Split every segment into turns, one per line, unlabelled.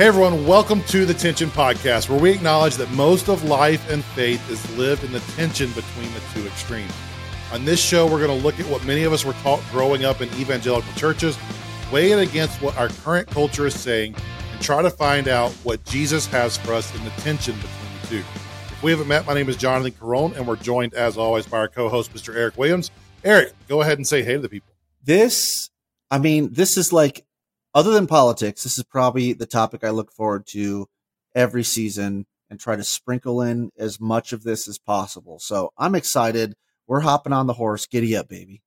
Hey everyone, welcome to the Tension Podcast, where we acknowledge that most of life and faith is lived in the tension between the two extremes. On this show, we're going to look at what many of us were taught growing up in evangelical churches, weigh it against what our current culture is saying, and try to find out what Jesus has for us in the tension between the two. If we haven't met, my name is Jonathan Carone, and we're joined, as always, by our co-host, Mr. Eric Williams. Eric, go ahead and say hey to the people.
This, I mean, this is like other than politics, this is probably the topic I look forward to every season and try to sprinkle in as much of this as possible. So I'm excited. We're hopping on the horse. Giddy up, baby.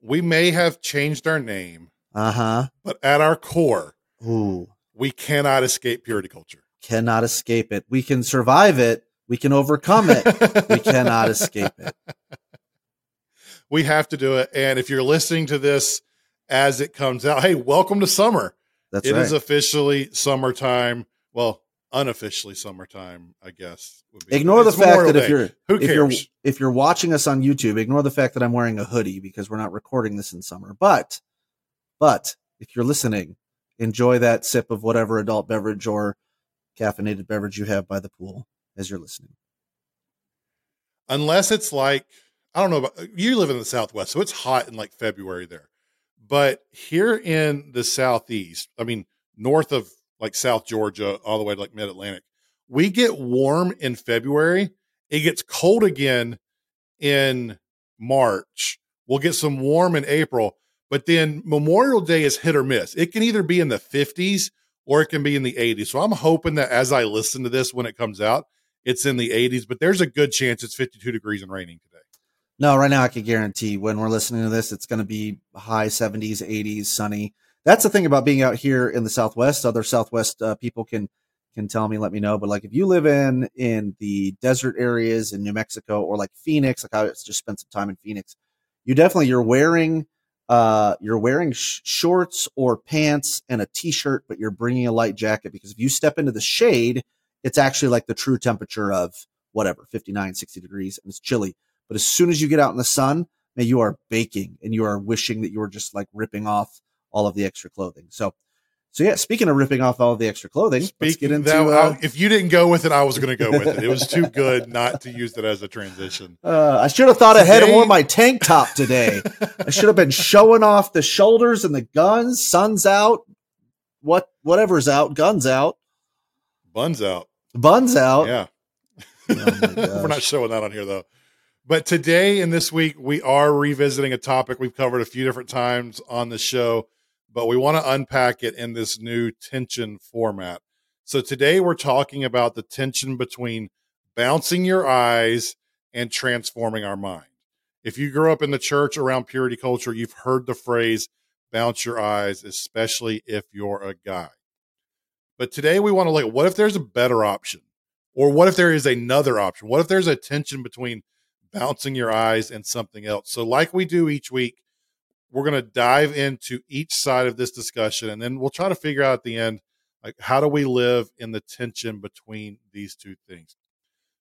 We may have changed our name,
uh huh,
but at our core,
ooh,
we cannot escape purity culture.
Cannot escape it. We can survive it. We can overcome it. we cannot escape it.
We have to do it. And if you're listening to this as it comes out. Hey, welcome to summer.
That's
It
right.
is officially summertime. Well, unofficially summertime, I guess. would be.
ignore the
It's
fact that if you're
Who
if you're if you're watching us on YouTube, ignore the fact that I'm wearing a hoodie because we're not recording this in summer. But but if you're listening, enjoy that sip of whatever adult beverage or caffeinated beverage you have by the pool as you're listening.
unless it's like I don't know about you live in the Southwest, so it's hot in like February there. But here in the Southeast, I mean, north of like South Georgia, all the way to like mid Atlantic, we get warm in February. It gets cold again in March. We'll get some warm in April, but then Memorial Day is hit or miss. It can either be in the 50s or it can be in the 80s. So I'm hoping that as I listen to this when it comes out, it's in the 80s, but there's a good chance it's 52 degrees and raining today.
No, right now I can guarantee when we're listening to this, it's going to be high 70s, 80s, sunny. That's the thing about being out here in the Southwest. Other Southwest uh, people can can tell me, let me know. But like if you live in in the desert areas in New Mexico or like Phoenix, like I just spent some time in Phoenix, you definitely you're wearing uh you're wearing sh- shorts or pants and a t-shirt, but you're bringing a light jacket because if you step into the shade, it's actually like the true temperature of whatever 59, 60 degrees, and it's chilly. But as soon as you get out in the sun, man, you are baking and you are wishing that you were just like ripping off all of the extra clothing. So, so yeah, speaking of ripping off all of the extra clothing, let's get
Speaking
into,
that,
uh,
if you didn't go with it, I was going to go with it. It was too good not to use it as a transition.
uh, I should have thought ahead and
Today-
worn my tank top today. I should have been showing off the shoulders and the guns. Sun's out. What, whatever's out, guns out,
Buns out.
buns out.
Yeah.
Oh
We're not showing that on here though. But today and this week, we are revisiting a topic we've covered a few different times on the show, but we want to unpack it in this new tension format. So today we're talking about the tension between bouncing your eyes and transforming our mind. If you grew up in the church around purity culture, you've heard the phrase bounce your eyes, especially if you're a guy. But today we want to look at what if there's a better option? Or what if there is another option? What if there's a tension between bouncing your eyes and something else? So, like we do each week, we're going to dive into each side of this discussion and then we'll try to figure out at the end like how do we live in the tension between these two things.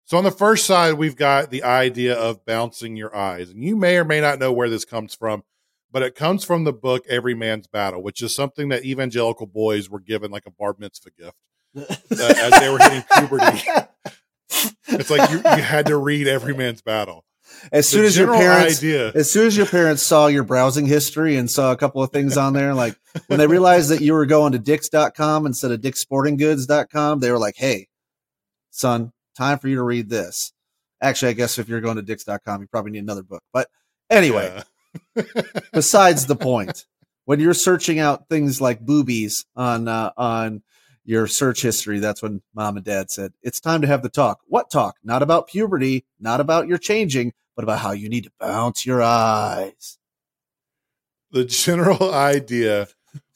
So on the first side we've got the idea of bouncing your eyes. And you may or may not know where this comes from, but it comes from the book Every Man's Battle, which is something that evangelical boys were given like a bar mitzvah gift uh, as they were hitting puberty. It's like you, you had to read Every Man's Battle.
As soon
The
as your parents,
idea,
as soon as your parents saw your browsing history and saw a couple of things on there, like when they realized that you were going to dicks.com instead of dicksportinggoods.com, they were like, Hey, son, time for you to read this. Actually, I guess if you're going to dicks.com, you probably need another book. But anyway,
Yeah.
besides the point, when you're searching out things like boobies on, uh, on your search history, that's when mom and dad said, it's time to have the talk. What talk? Not about puberty, not about your changing, but about how you need to bounce your eyes.
the general idea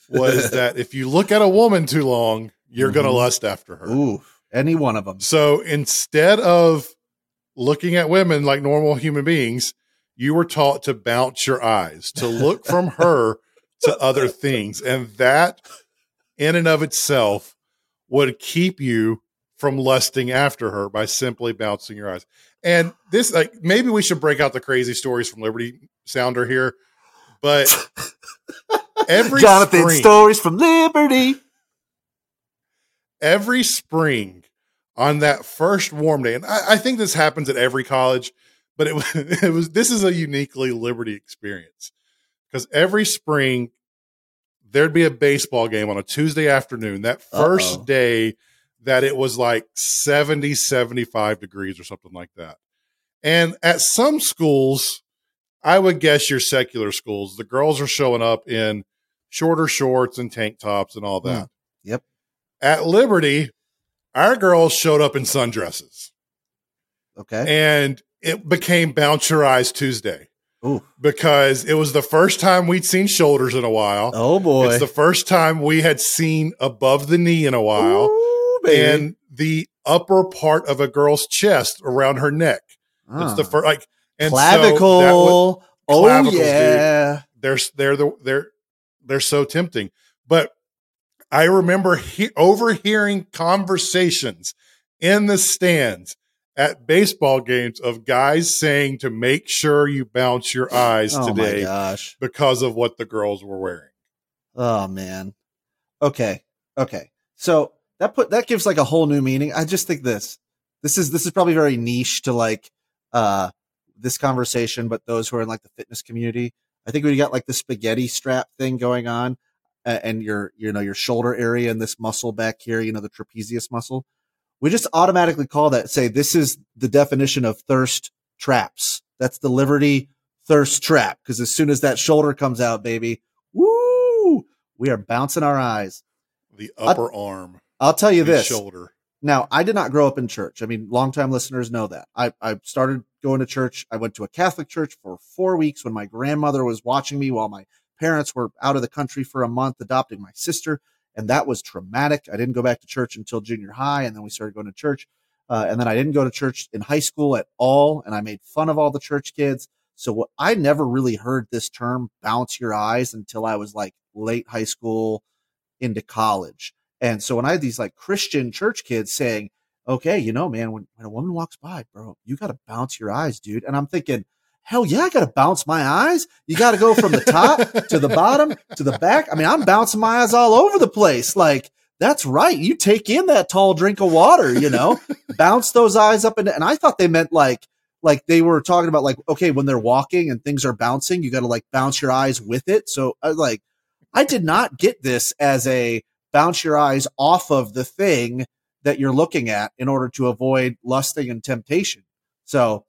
was that if you look at a woman too long, you're going to
mm-hmm.
lust after her.
Ooh, any one of them.
So instead of looking at women like normal human beings, you were taught to bounce your eyes, to look from her to other things. And that, in and of itself, would keep you from lusting after her by simply bouncing your eyes. And this, like, maybe we should break out the crazy stories from Liberty Sounder here, but every
Jonathan
spring,
stories from Liberty.
every spring on that first warm day, and I, I think this happens at every college, but it it was this is a uniquely Liberty experience because every spring there'd be a baseball game on a Tuesday afternoon. That 1st
Uh-oh.
day that it was like 70, 75 degrees or something like that. And at some schools, I would guess your secular schools, the girls are showing up in shorter shorts and tank tops and all that.
Mm. Yep.
At Liberty, our girls showed up in sundresses
Okay.
and it became bounce your eyes Tuesday
Ooh.
because it was the first time we'd seen shoulders in a while.
Oh boy.
It's the first time we had seen above the knee in a while
Ooh,
and the upper part of a girl's chest around her neck. It's the
Ah.
first like and
clavicle.
that would-
oh
clavicles, dude.
yeah.
they're they're the they're they're so tempting. But I remember he, overhearing conversations in the stands at baseball games of guys saying to make sure you bounce your eyes
Oh
today because of what the girls were wearing.
Oh man. Okay. Okay. So that put that gives like a whole new meaning. I just think this. This is this is probably very niche to like uh this conversation, but those who are in like the fitness community. I think you got like the spaghetti strap thing going on uh, and your you know your shoulder area and this muscle back here, you know, the trapezius muscle, we just automatically call that say this is the definition of thirst traps. That's the Liberty thirst trap. Because as soon as that shoulder comes out, baby, woo, we are bouncing our eyes.
The upper arm,
I'll tell you this.
shoulder.
Now, I did not grow up in church. I mean, longtime listeners know that. I, I started going to church. I went to a Catholic church for four weeks when my grandmother was watching me while my parents were out of the country for a month adopting my sister. And that was traumatic. I didn't go back to church until junior high. And then we started going to church. Uh, and then I didn't go to church in high school at all. And I made fun of all the church kids. So what, I never really heard this term bounce your eyes until I was like late high school into college. And so when I had these like Christian church kids saying, okay, you know, man, when, when a woman walks by, bro, you got to bounce your eyes, dude. And I'm thinking, hell yeah, I got to bounce my eyes. You got to go from the top to the bottom to the back. I mean, I'm bouncing my eyes all over the place. Like, that's right. You take in that tall drink of water, you know, bounce those eyes up. And, and I thought they meant like, like they were talking about like, okay, when they're walking and things are bouncing, you got to like bounce your eyes with it. So I like, I did not get this as a bounce your eyes off of the thing that you're looking at in order to avoid lusting and temptation. So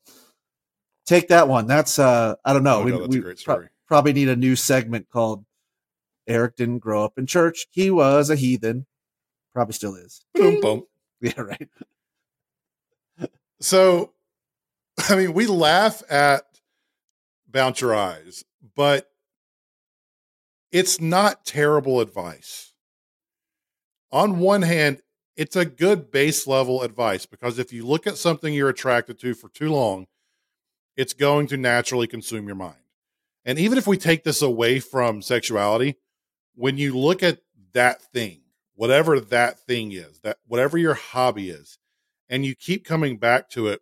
take that one. That's uh I don't know.
Oh,
we
no, that's a
we pro- probably need a new segment called Eric didn't grow up in church. He was a heathen. Probably still is.
Boom, boom.
Yeah, right.
So, I mean, we laugh at bounce your eyes, but it's not terrible advice. On one hand, it's a good base level advice because if you look at something you're attracted to for too long, it's going to naturally consume your mind. And even if we take this away from sexuality, when you look at that thing, whatever that thing is, that whatever your hobby is, and you keep coming back to it,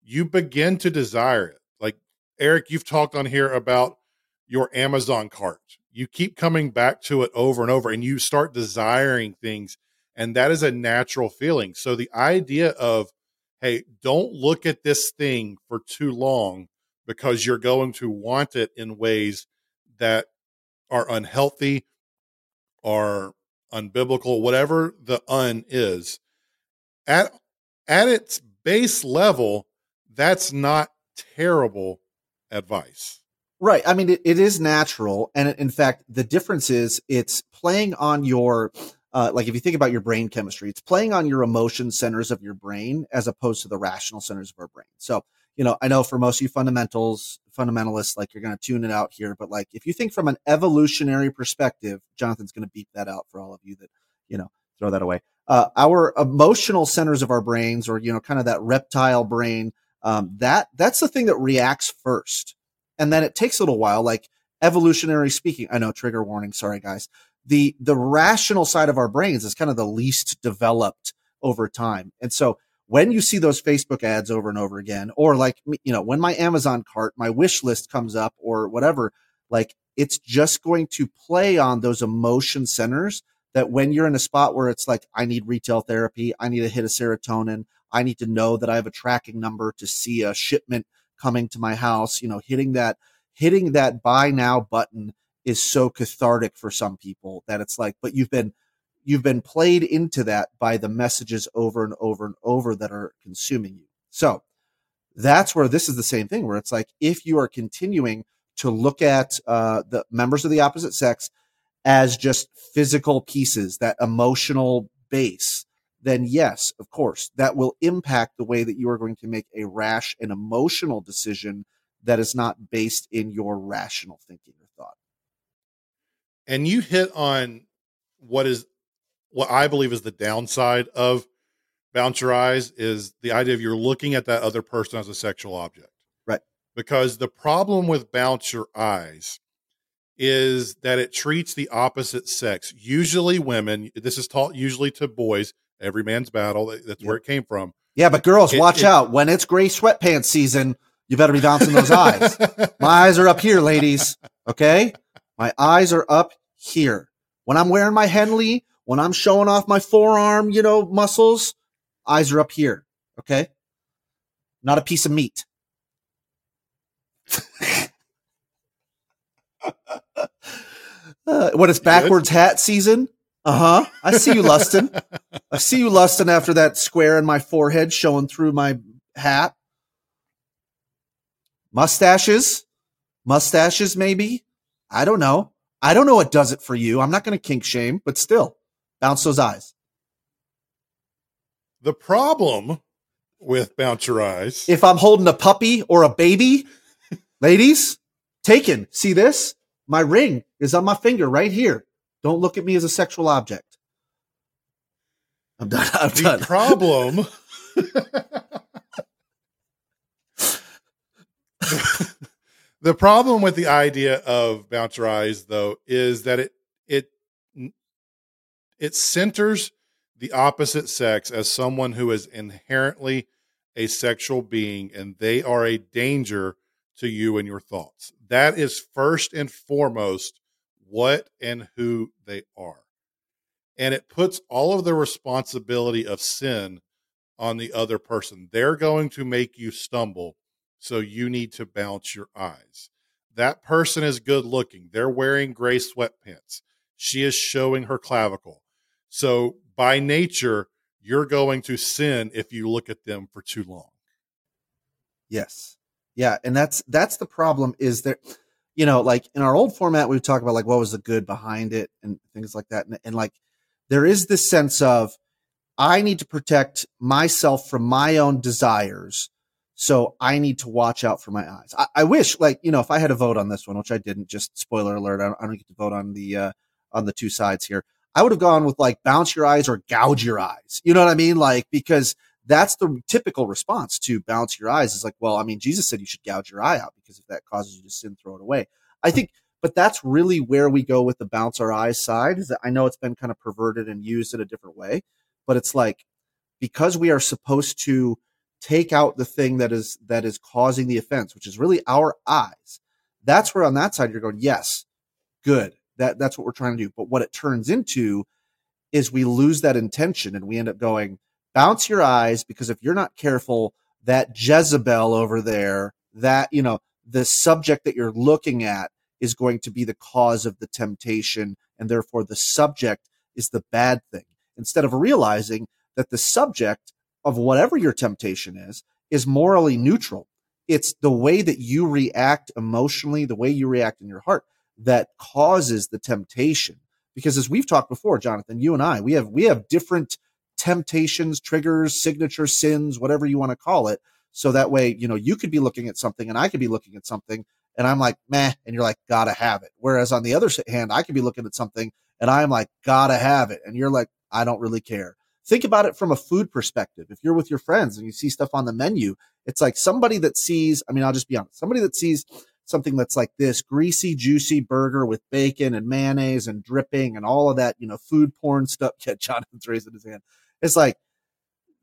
you begin to desire it. Like Eric, you've talked on here about your Amazon cart. You keep coming back to it over and over, and you start desiring things, and that is a natural feeling. So the idea of, hey, don't look at this thing for too long because you're going to want it in ways that are unhealthy, are unbiblical, whatever the un is. At at its base level, that's not terrible advice.
Right. I mean, it, it is natural. And in fact, the difference is it's playing on your, uh, like if you think about your brain chemistry, it's playing on your emotion centers of your brain as opposed to the rational centers of our brain. So, you know, I know for most of you fundamentals, fundamentalists, like you're going to tune it out here, but like if you think from an evolutionary perspective, Jonathan's going to beep that out for all of you that, you know, throw that away. Uh, our emotional centers of our brains, or, you know, kind of that reptile brain, um, that that's the thing that reacts first and then it takes a little while like evolutionary speaking i know trigger warning sorry guys the the rational side of our brains is kind of the least developed over time. And so when you see those facebook ads over and over again or like you know when my amazon cart my wish list comes up or whatever like it's just going to play on those emotion centers that when you're in a spot where it's like, I need retail therapy, I need to hit a serotonin, I need to know that I have a tracking number to see a shipment coming to my house, you know, hitting that, hitting that buy now button is so cathartic for some people that it's like, but you've been, you've been played into that by the messages over and over and over that are consuming you. So that's where this is the same thing where it's like, if you are continuing to look at uh, the members of the opposite sex as just physical pieces, that emotional base, then yes, of course, that will impact the way that you are going to make a rash and emotional decision that is not based in your rational thinking.
And you hit on what is what I believe is the downside of bounce your eyes is the idea of you're looking at that other person as a sexual object.
Right.
Because the problem with bounce your eyes is that it treats the opposite sex, usually women. This is taught usually to boys. Every man's battle. That's yep. where it came from.
Yeah, but girls, it, watch it, out. When it's gray sweatpants season, you better be bouncing those eyes. My eyes are up here, ladies. Okay? My eyes are up here. When I'm wearing my Henley, when I'm showing off my forearm, you know, muscles, eyes are up here. Okay? Not a piece of meat. uh, when it's backwards hat season, uh huh. I see you lusting. I see you lusting after that square in my forehead showing through my hat. Mustaches, mustaches, maybe. I don't know. I don't know what does it for you. I'm not going to kink shame, but still, bounce those eyes.
The problem with bounce your eyes.
If I'm holding a puppy or a baby, ladies, taken. See this? My ring is on my finger right here. Don't look at me as a sexual object. I'm done. I'm
the
done.
problem. the problem with the idea of bounce your eyes, though, is that it it it centers the opposite sex as someone who is inherently a sexual being and they are a danger to you and your thoughts. That is first and foremost what and who they are. And it puts all of the responsibility of sin on the other person. They're going to make you stumble, so you need to bounce your eyes. That person is good looking. They're wearing gray sweatpants. She is showing her clavicle. So by nature, you're going to sin if you look at them for too long.
Yes. Yeah, and that's that's the problem is there you know, like in our old format we would talk about like what was the good behind it and things like that and, and like there is this sense of I need to protect myself from my own desires. So I need to watch out for my eyes. I, I, wish, like, you know, if I had a vote on this one, which I didn't, just spoiler alert, I don't, I don't get to vote on the, uh, on the two sides here. I would have gone with like bounce your eyes or gouge your eyes. You know what I mean? Like, because that's the typical response to bounce your eyes is like, well, I mean, Jesus said you should gouge your eye out because if that causes you to sin, throw it away. I think, but that's really where we go with the bounce our eyes side. Is that I know it's been kind of perverted and used in a different way, but it's like because we are supposed to take out the thing that is that is causing the offense, which is really our eyes. That's where on that side you're going, yes, good. That that's what we're trying to do. But what it turns into is we lose that intention and we end up going, bounce your eyes because if you're not careful, that Jezebel over there, that, you know, the subject that you're looking at is going to be the cause of the temptation. And therefore the subject is the bad thing instead of realizing that the subject of whatever your temptation is, is morally neutral. It's the way that you react emotionally, the way you react in your heart that causes the temptation. Because as we've talked before, Jonathan, you and I, we have we have different temptations, triggers, signature sins, whatever you want to call it. So that way, you know, you could be looking at something and I could be looking at something and I'm like, meh, and you're like, gotta have it. Whereas on the other hand, I could be looking at something and I'm like, gotta have it. And you're like, I don't really care. Think about it from a food perspective. If you're with your friends and you see stuff on the menu, it's like somebody that sees, I mean, I'll just be honest, somebody that sees something that's like this greasy, juicy burger with bacon and mayonnaise and dripping and all of that, you know, food porn stuff. Yeah, Jonathan's raising his hand. It's like,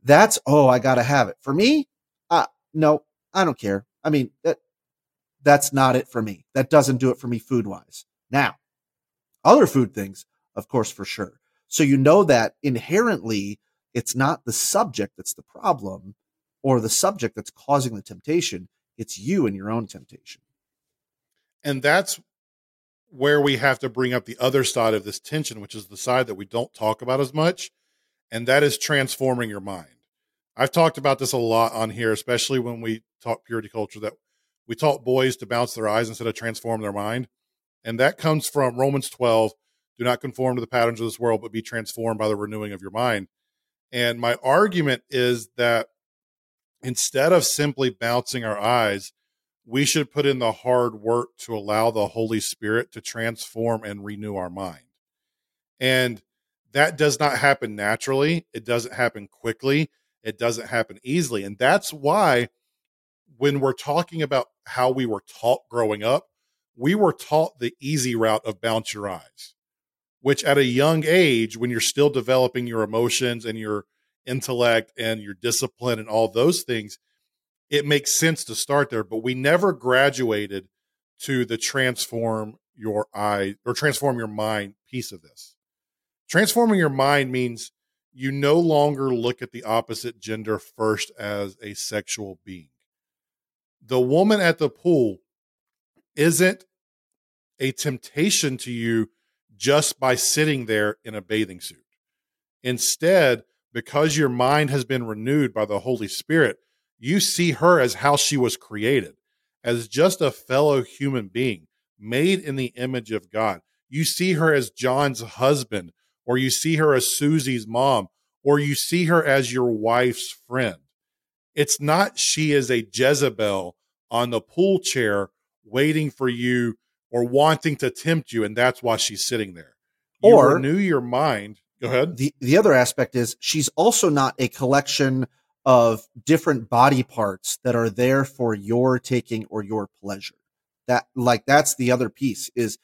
that's, oh, I got to have it. For me, uh, no, I don't care. I mean, that, that's not it for me. That doesn't do it for me food wise. Now, other food things, of course, for sure. So you know that inherently it's not the subject that's the problem or the subject that's causing the temptation. It's you and your own temptation.
And that's where we have to bring up the other side of this tension, which is the side that we don't talk about as much, and that is transforming your mind. I've talked about this a lot on here, especially when we talk purity culture, that we taught boys to bounce their eyes instead of transform their mind. And that comes from Romans 12 do not conform to the patterns of this world, but be transformed by the renewing of your mind. And my argument is that instead of simply bouncing our eyes, we should put in the hard work to allow the Holy Spirit to transform and renew our mind. And that does not happen naturally. It doesn't happen quickly. It doesn't happen easily. And that's why when we're talking about how we were taught growing up, we were taught the easy route of bounce your eyes, which at a young age, when you're still developing your emotions and your intellect and your discipline and all those things, it makes sense to start there. But we never graduated to the transform your eye or transform your mind piece of this. Transforming your mind means you no longer look at the opposite gender first as a sexual being. The woman at the pool isn't a temptation to you just by sitting there in a bathing suit. Instead, because your mind has been renewed by the Holy Spirit, you see her as how she was created, as just a fellow human being made in the image of God. You see her as John's husband, or you see her as Susie's mom, or you see her as your wife's friend. It's not she is a Jezebel on the pool chair waiting for you or wanting to tempt you, and that's why she's sitting there. You
or
renew your mind. Go ahead.
The the other aspect is she's also not a collection of different body parts that are there for your taking or your pleasure. That like that's the other piece is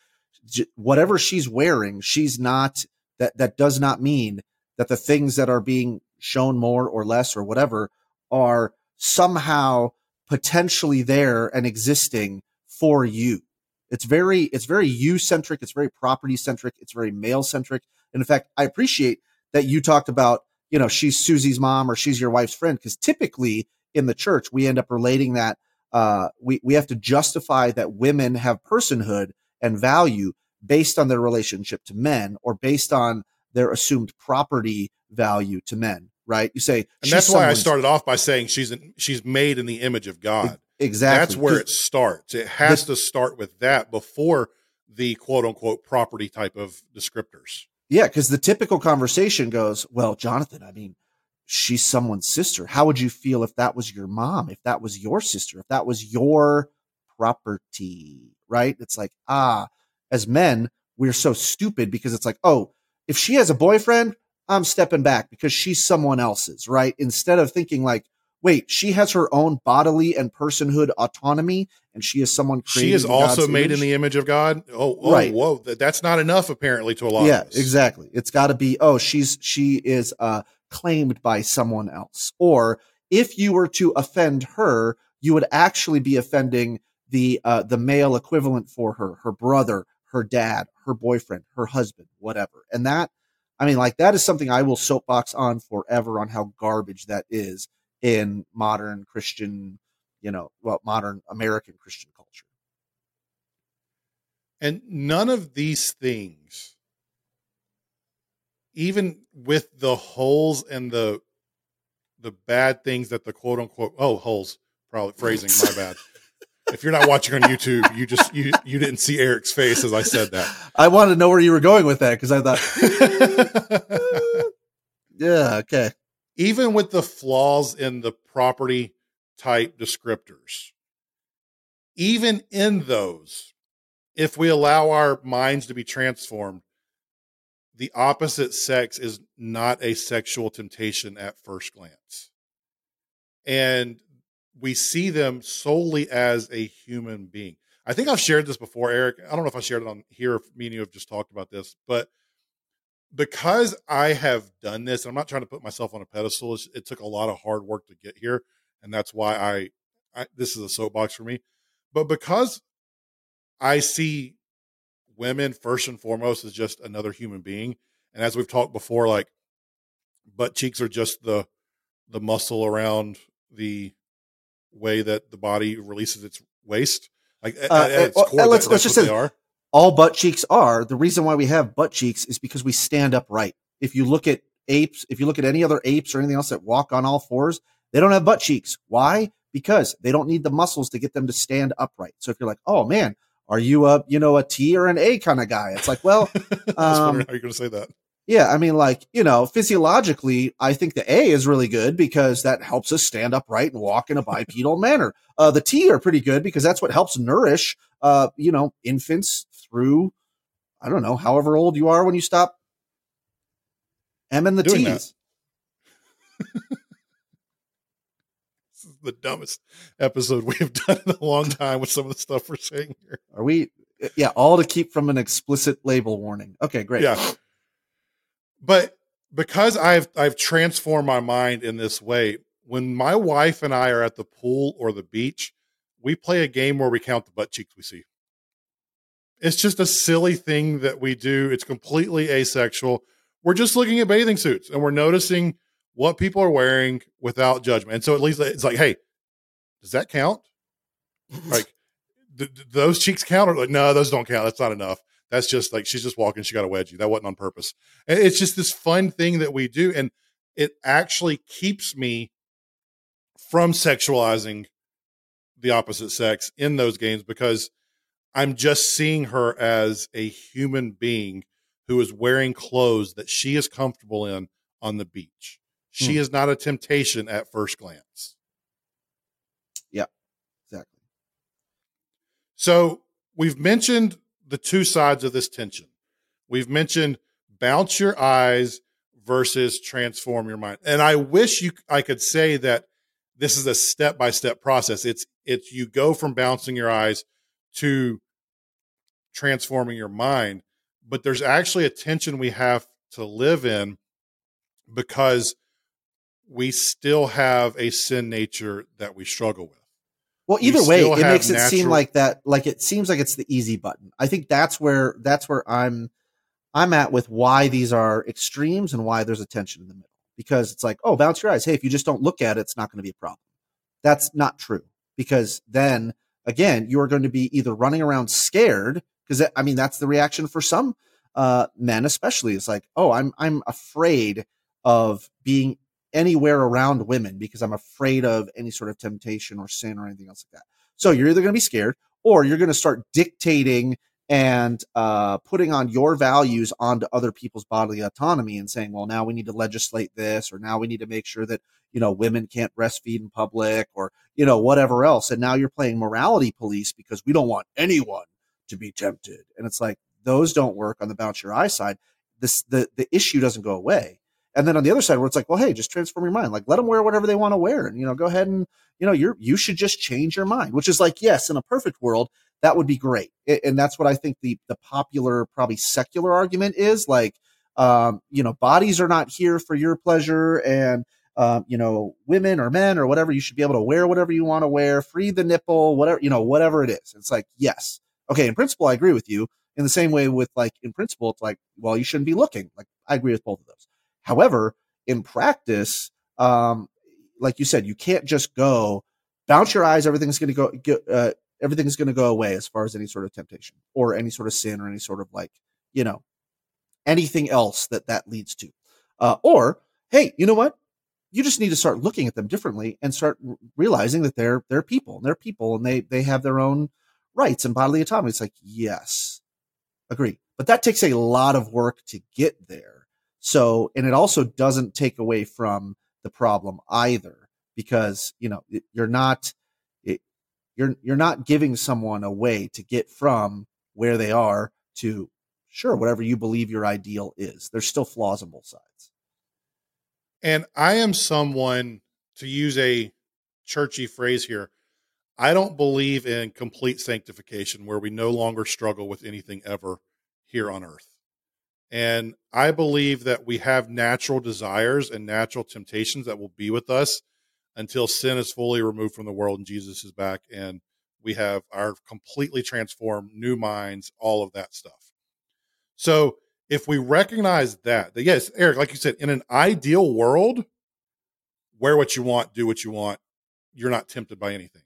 whatever she's wearing, she's not that that does not mean that the things that are being shown more or less or whatever are somehow potentially there and existing for you. It's very it's very you centric, it's very property centric, it's very male centric. And in fact, I appreciate that you talked about, you know, she's Susie's mom or she's your wife's friend because typically in the church we end up relating that uh, we we have to justify that women have personhood and value based on their relationship to men or based on their assumed property value to men right you say
and that's why i started off by saying she's an, she's made in the image of god
Exactly.
That's where it starts. It has to start with that before the quote unquote property type of descriptors.
Yeah, because the typical conversation goes, Well, Jonathan, I mean, she's someone's sister. How would you feel if that was your mom, if that was your sister, if that was your property? Right? It's like, ah, as men, we're so stupid because it's like, oh, if she has a boyfriend, I'm stepping back because she's someone else's, right? Instead of thinking like, wait, she has her own bodily and personhood autonomy, and she is someone
She is also God's made image. in the image of God. Oh, oh right. whoa, that's not enough apparently to a lot.
Yeah, exactly. It's got to be. Oh, she's she is uh, claimed by someone else, or if you were to offend her, you would actually be offending the uh, the male equivalent for her, her brother, her dad, her boyfriend, her husband, whatever. And that, I mean, like that is something I will soapbox on forever on how garbage that is in modern Christian, you know, well, modern American Christian culture.
And none of these things, even with the holes and the the bad things that the quote unquote oh holes probably phrasing my bad. if you're not watching on YouTube, you just you you didn't see Eric's face as I said that.
I wanted to know where you were going with that because I thought, yeah, okay
even with the flaws in the property type descriptors, even in those, if we allow our minds to be transformed, the opposite sex is not a sexual temptation at first glance. And we see them solely as a human being. I think I've shared this before, Eric. I don't know if I shared it on here. Me and you have just talked about this, but because I have done this, I'm not trying to put myself on a pedestal. it took a lot of hard work to get here, and that's why I, I this is a soapbox for me. But because I see women first and foremost as just another human being, And as we've talked before, like butt cheeks are just the the muscle around the way that the body releases its waste. Like uh, at, at well, core, let's, let's just say are.
All butt cheeks are. The reason why we have butt cheeks is because we stand upright. If you look at apes, if you look at any other apes or anything else that walk on all fours, they don't have butt cheeks. Why? Because they don't need the muscles to get them to stand upright. So if you're like, oh man, are you a you know a T or an A kind of guy? It's like, well,
um, how are you going to say that?
Yeah, I mean, like you know, physiologically, I think the A is really good because that helps us stand upright and walk in a bipedal manner. Uh, the T are pretty good because that's what helps nourish, uh, you know, infants through, I don't know, however old you are when you stop M and the Doing T's.
this is the dumbest episode we have done in a long time with some of the stuff we're saying here.
Are we? Uh, yeah, all to keep from an explicit label warning. Okay, great.
Yeah, but because I've I've transformed my mind in this way, when my wife and I are at the pool or the beach, we play a game where we count the butt cheeks we see. It's just a silly thing that we do. It's completely asexual we're just looking at bathing suits and we're noticing what people are wearing without judgment. And so at least it's like, hey, does that count? like, th- th- those cheeks count? Or like, no, those don't count. That's not enough. That's just like she's just walking. She got a wedgie. That wasn't on purpose. And it's just this fun thing that we do, and it actually keeps me from sexualizing the opposite sex in those games because I'm just seeing her as a human being who is wearing clothes that she is comfortable in on the beach. She hmm. is not a temptation at first glance.
Yeah, exactly.
So we've mentioned the two sides of this tension. We've mentioned bounce your eyes versus transform your mind. And I wish you I could say that this is a step by step process. It's it's you go from bouncing your eyes to transforming your mind but there's actually a tension we have to live in because we still have a sin nature that we struggle with.
Well, either we way, it makes it natural... seem like that. Like it seems like it's the easy button. I think that's where that's where I'm I'm at with why these are extremes and why there's a tension in the middle. Because it's like, oh, bounce your eyes. Hey, if you just don't look at it, it's not going to be a problem. That's not true. Because then again, you are going to be either running around scared because I mean that's the reaction for some uh, men, especially. It's like, oh, I'm I'm afraid of being anywhere around women because I'm afraid of any sort of temptation or sin or anything else like that. So you're either going to be scared or you're going to start dictating and uh, putting on your values onto other people's bodily autonomy and saying, well, now we need to legislate this, or now we need to make sure that, you know, women can't breastfeed in public, or, you know, whatever else. And now you're playing morality police because we don't want anyone to be tempted. And it's like, those don't work on the bounce your eye side. This, the, the issue doesn't go away. And then on the other side, where it's like, well, hey, just transform your mind. Like, let them wear whatever they want to wear, and you know, go ahead and you know, you're you should just change your mind. Which is like, yes, in a perfect world, that would be great, and that's what I think the the popular, probably secular argument is. Like, um, you know, bodies are not here for your pleasure, and um, you know, women or men or whatever, you should be able to wear whatever you want to wear, free the nipple, whatever, you know, whatever it is. It's like, yes, okay, in principle, I agree with you. In the same way with like, in principle, it's like, well, you shouldn't be looking. Like, I agree with both of those. However, in practice, um, like you said, you can't just go bounce your eyes. Everything's going to go, uh, everything's going to go away as far as any sort of temptation or any sort of sin or any sort of like, you know, anything else that that leads to. Uh, or, hey, you know what? You just need to start looking at them differently and start realizing that they're they're people and they're people and they they have their own rights and bodily autonomy. It's like, yes, agree. But that takes a lot of work to get there. So, and it also doesn't take away from the problem either, because, you know, you're not, you're, you're not giving someone a way to get from where they are to, sure, whatever you believe your ideal is. There's still flaws on both sides.
And I am someone, to use a churchy phrase here, I don't believe in complete sanctification where we no longer struggle with anything ever here on earth. And I believe that we have natural desires and natural temptations that will be with us until sin is fully removed from the world and Jesus is back and we have our completely transformed new minds, all of that stuff. So if we recognize that, that yes, Eric, like you said, in an ideal world, wear what you want, do what you want, you're not tempted by anything.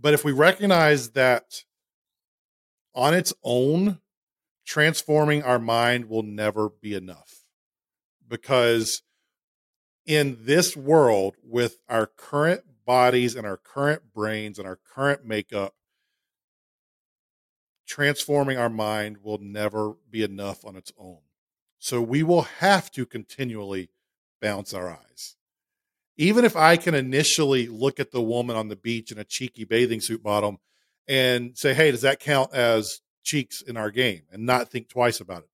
But if we recognize that on its own, transforming our mind will never be enough. Because in this world, with our current bodies and our current brains and our current makeup, transforming our mind will never be enough on its own. So we will have to continually bounce our eyes. Even if I can initially look at the woman on the beach in a cheeky bathing suit bottom and say, hey, does that count as cheeks in our game and not think twice about it?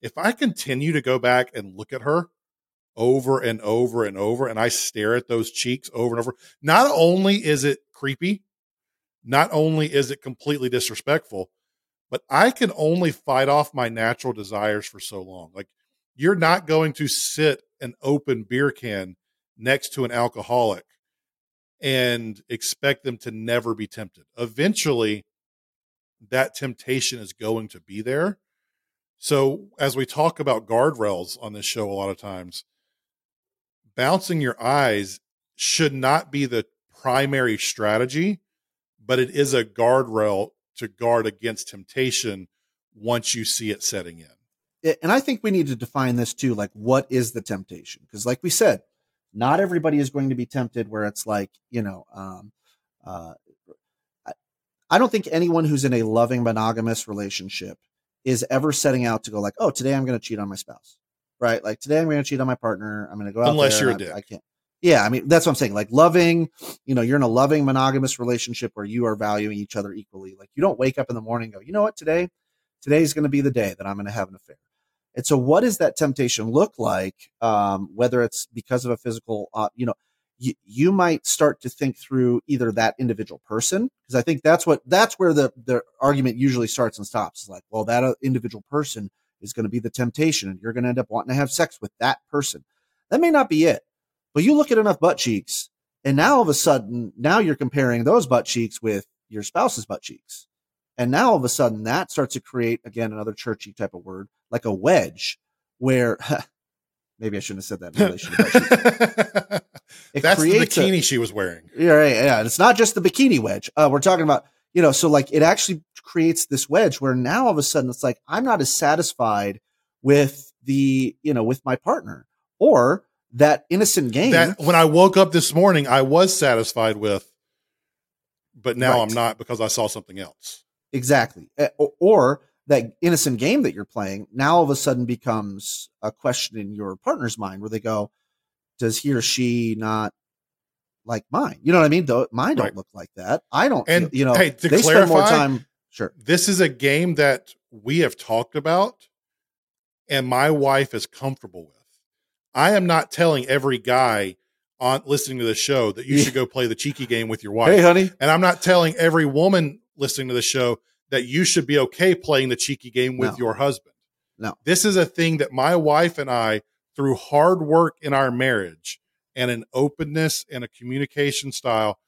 If I continue to go back and look at her over and over and over, and I stare at those cheeks over and over, not only is it creepy, not only is it completely disrespectful, but I can only fight off my natural desires for so long. Like you're not going to sit an open beer can next to an alcoholic and expect them to never be tempted. Eventually, that temptation is going to be there. So, as we talk about guardrails on this show, a lot of times, bouncing your eyes should not be the primary strategy, but it is a guardrail to guard against temptation once you see it setting in.
And I think we need to define this too. Like, what is the temptation? Because, like we said, not everybody is going to be tempted where it's like, you know, um, uh, I, I don't think anyone who's in a loving monogamous relationship is ever setting out to go like, oh, today I'm going to cheat on my spouse, right? Like today I'm going to cheat on my partner. I'm going to go out
unless you're a dick.
I can't. Yeah, I mean that's what I'm saying. Like loving, you know, you're in a loving monogamous relationship where you are valuing each other equally. Like you don't wake up in the morning go, you know what, today, today's going to be the day that I'm going to have an affair. And so, what does that temptation look like? Um, whether it's because of a physical, uh, you know, you, you might start to think through either that individual person, because I think that's what that's where the the argument usually starts and stops. It's like, well, that uh, individual person is going to be the temptation, and you're going to end up wanting to have sex with that person. That may not be it, but you look at enough butt cheeks, and now all of a sudden, now you're comparing those butt cheeks with your spouse's butt cheeks. And now all of a sudden that starts to create again another churchy type of word, like a wedge, where maybe I shouldn't have said that in relation to
It That's the bikini a, she was wearing.
Yeah, right, yeah. It's not just the bikini wedge. Uh, we're talking about, you know, so like it actually creates this wedge where now all of a sudden it's like I'm not as satisfied with the, you know, with my partner or that innocent game. That
when I woke up this morning, I was satisfied with, but now right. I'm not because I saw something else.
Exactly. Or that innocent game that you're playing now all of a sudden becomes a question in your partner's mind where they go, does he or she not like mine? You know what I mean? Though mine don't right. look like that. I don't. And you know, hey, they clarify, spend more time. Sure.
This is a game that we have talked about, and my wife is comfortable with. I am not telling every guy on listening to the show that you should go play the cheeky game with your wife.
Hey, honey.
And I'm not telling every woman listening to the show that you should be okay playing the cheeky game with no. your husband.
No.
This is a thing that my wife and I, through hard work in our marriage and an openness and a communication style,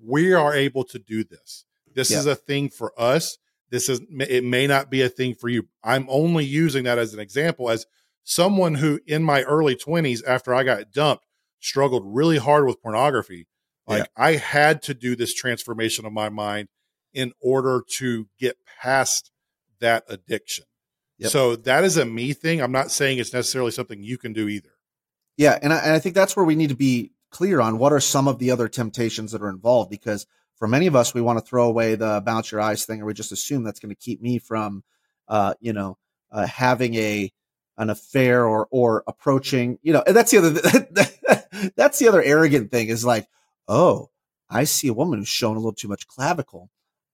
we are able to do this. This yeah. is a thing for us. This is, it may not be a thing for you. I'm only using that as an example as someone who in my early 20s, after I got dumped, struggled really hard with pornography. Like yeah. I had to do this transformation of my mind in order to get past that addiction. Yep. So that is a me thing. I'm not saying it's necessarily something you can do either.
Yeah, and I, and I think that's where we need to be clear on what are some of the other temptations that are involved because for many of us we want to throw away the bounce your eyes thing or we just assume that's going to keep me from uh, you know uh, having a an affair or or approaching you know that's the other that's the other arrogant thing is like oh i see a woman who's showing a little too much clavicle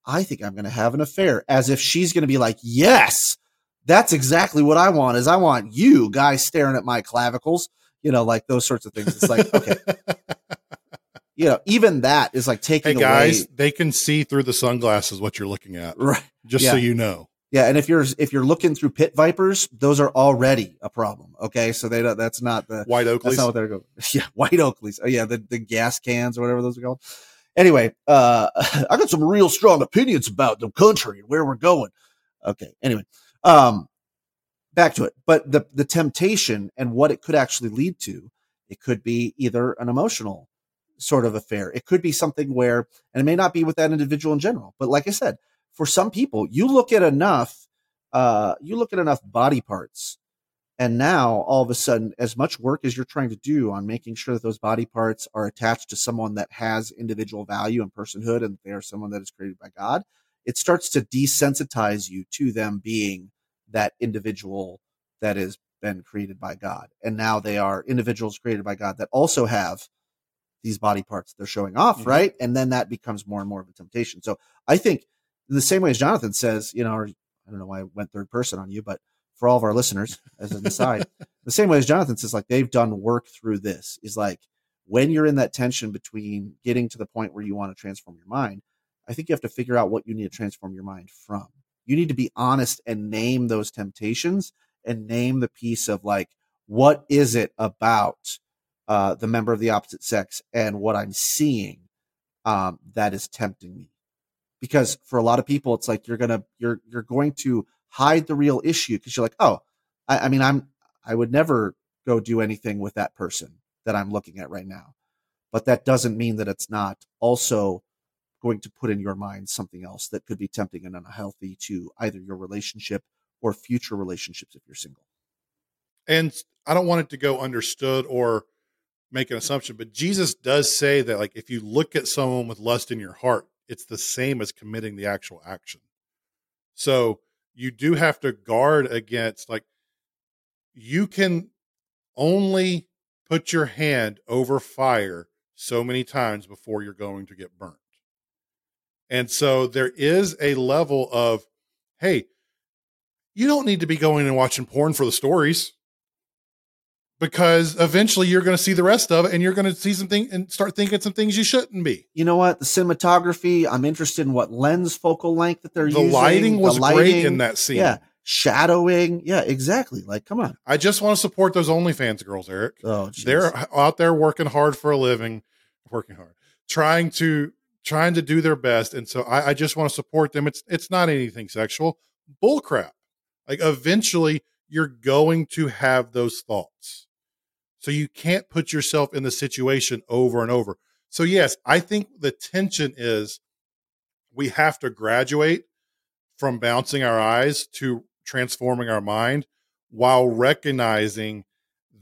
I think I'm going to have an affair as if she's going to be like, yes, that's exactly what I want is I want you guys staring at my clavicles, you know, like those sorts of things. It's like, okay. you know, even that is like taking
Hey guys, away- they can see through the sunglasses what you're looking at.
Right.
Just yeah. so you know.
Yeah, and if you're if you're looking through pit vipers, those are already a problem. Okay, so they don't. That's not the
white Oakleys.
That's not what they're going. Yeah, white Oakleys. Oh yeah, the the gas cans or whatever those are called. Anyway, uh, I got some real strong opinions about the country and where we're going. Okay. Anyway, um, back to it. But the the temptation and what it could actually lead to, it could be either an emotional sort of affair. It could be something where, and it may not be with that individual in general, but like I said, for some people, you look at enough, uh, you look at enough body parts, and now all of a sudden, as much work as you're trying to do on making sure that those body parts are attached to someone that has individual value and personhood, and they are someone that is created by God, it starts to desensitize you to them being that individual that has been created by God. And now they are individuals created by God that also have these body parts they're showing off, mm-hmm. right? And then that becomes more and more of a temptation. So I think in the same way as Jonathan says, you know, or I don't know why I went third person on you, but for all of our listeners, as an aside, the same way as Jonathan says, like they've done work through this is like when you're in that tension between getting to the point where you want to transform your mind, I think you have to figure out what you need to transform your mind from. You need to be honest and name those temptations and name the piece of like, what is it about uh, the member of the opposite sex and what I'm seeing um, that is tempting me? Because for a lot of people, it's like you're gonna you're you're going to hide the real issue because you're like, oh, I, I mean, I'm I would never go do anything with that person that I'm looking at right now, but that doesn't mean that it's not also going to put in your mind something else that could be tempting and unhealthy to either your relationship or future relationships if you're single.
And I don't want it to go understood or make an assumption, but Jesus does say that like if you look at someone with lust in your heart, it's the same as committing the actual action. So you do have to guard against like you can only put your hand over fire so many times before you're going to get burnt. And so there is a level of, hey, you don't need to be going and watching porn for the stories because eventually you're going to see the rest of it and you're going to see something and start thinking some things you shouldn't be.
You know what? The cinematography, I'm interested in what lens focal length that they're
the
using.
Lighting the lighting was great in that scene.
Yeah. Shadowing. Yeah, exactly. Like, come on.
I just want to support those OnlyFans girls, Eric.
Oh, geez.
They're out there working hard for a living, working hard, trying to trying to do their best. And so I, I just want to support them. It's it's not anything sexual. Bullcrap. Like eventually you're going to have those thoughts. So you can't put yourself in the situation over and over. So yes, I think the tension is we have to graduate from bouncing our eyes to transforming our mind while recognizing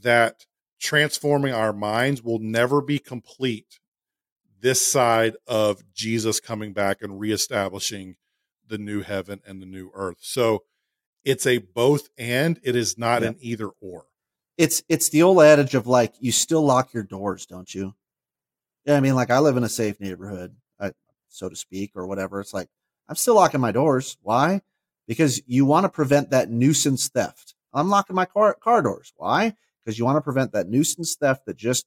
that transforming our minds will never be complete this side of Jesus coming back and reestablishing the new heaven and the new earth. So it's a both and it is not an either or.
It's it's the old adage of like you still lock your doors, don't you? Yeah, I mean like I live in a safe neighborhood, I, so to speak, or whatever. It's like I'm still locking my doors. Why? Because you want to prevent that nuisance theft. I'm locking my car, car doors. Why? Because you want to prevent that nuisance theft that just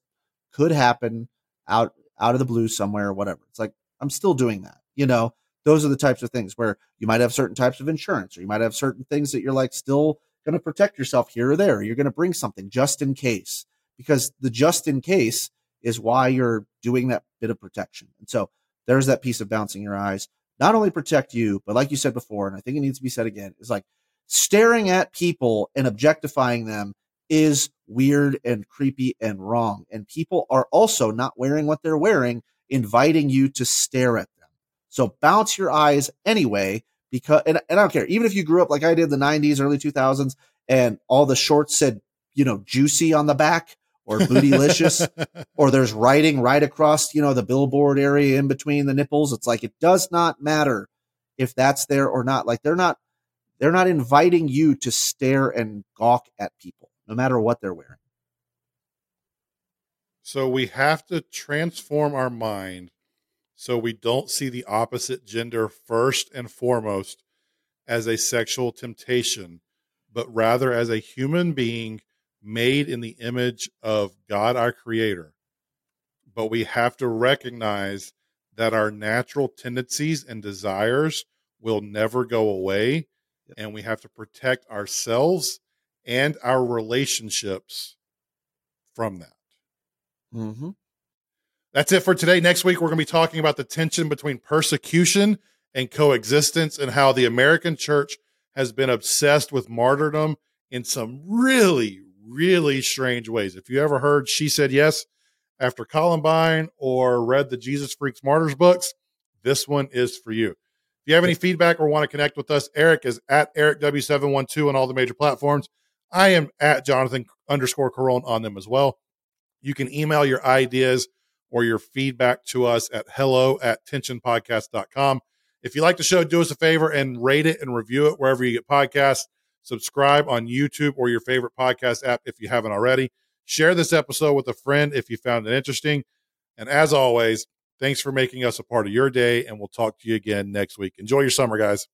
could happen out out of the blue somewhere or whatever. It's like, I'm still doing that. You know, those are the types of things where you might have certain types of insurance or you might have certain things that you're like still going to protect yourself here or there. You're going to bring something just in case because the just in case is why you're doing that bit of protection. And so there's that piece of bouncing your eyes, not only protect you, but like you said before, and I think it needs to be said again, is like staring at people and objectifying them is weird and creepy and wrong. And people are also not wearing what they're wearing, inviting you to stare at them. So bounce your eyes anyway, because, and, and I don't care, even if you grew up like I did the 90s, early 2000s, and all the shorts said, you know, juicy on the back or bootylicious, or there's writing right across, you know, the billboard area in between the nipples. It's like, it does not matter if that's there or not. Like they're not, they're not inviting you to stare and gawk at people no matter what they're wearing.
So we have to transform our mind so we don't see the opposite gender first and foremost as a sexual temptation, but rather as a human being made in the image of God our Creator. But we have to recognize that our natural tendencies and desires will never go away, and we have to protect ourselves and our relationships from that.
Mm-hmm.
That's it for today. Next week, we're going to be talking about the tension between persecution and coexistence and how the American church has been obsessed with martyrdom in some really, really strange ways. If you ever heard She Said Yes after Columbine or read the Jesus Freaks Martyrs books, this one is for you. If you have any feedback or want to connect with us, Eric is at EricW712 on all the major platforms. I am at Jonathan underscore Carone on them as well. You can email your ideas or your feedback to us at hello at tensionpodcast.com. If you like the show, do us a favor and rate it and review it wherever you get podcasts. Subscribe on YouTube or your favorite podcast app if you haven't already. Share this episode with a friend if you found it interesting. And as always, thanks for making us a part of your day, and we'll talk to you again next week. Enjoy your summer, guys.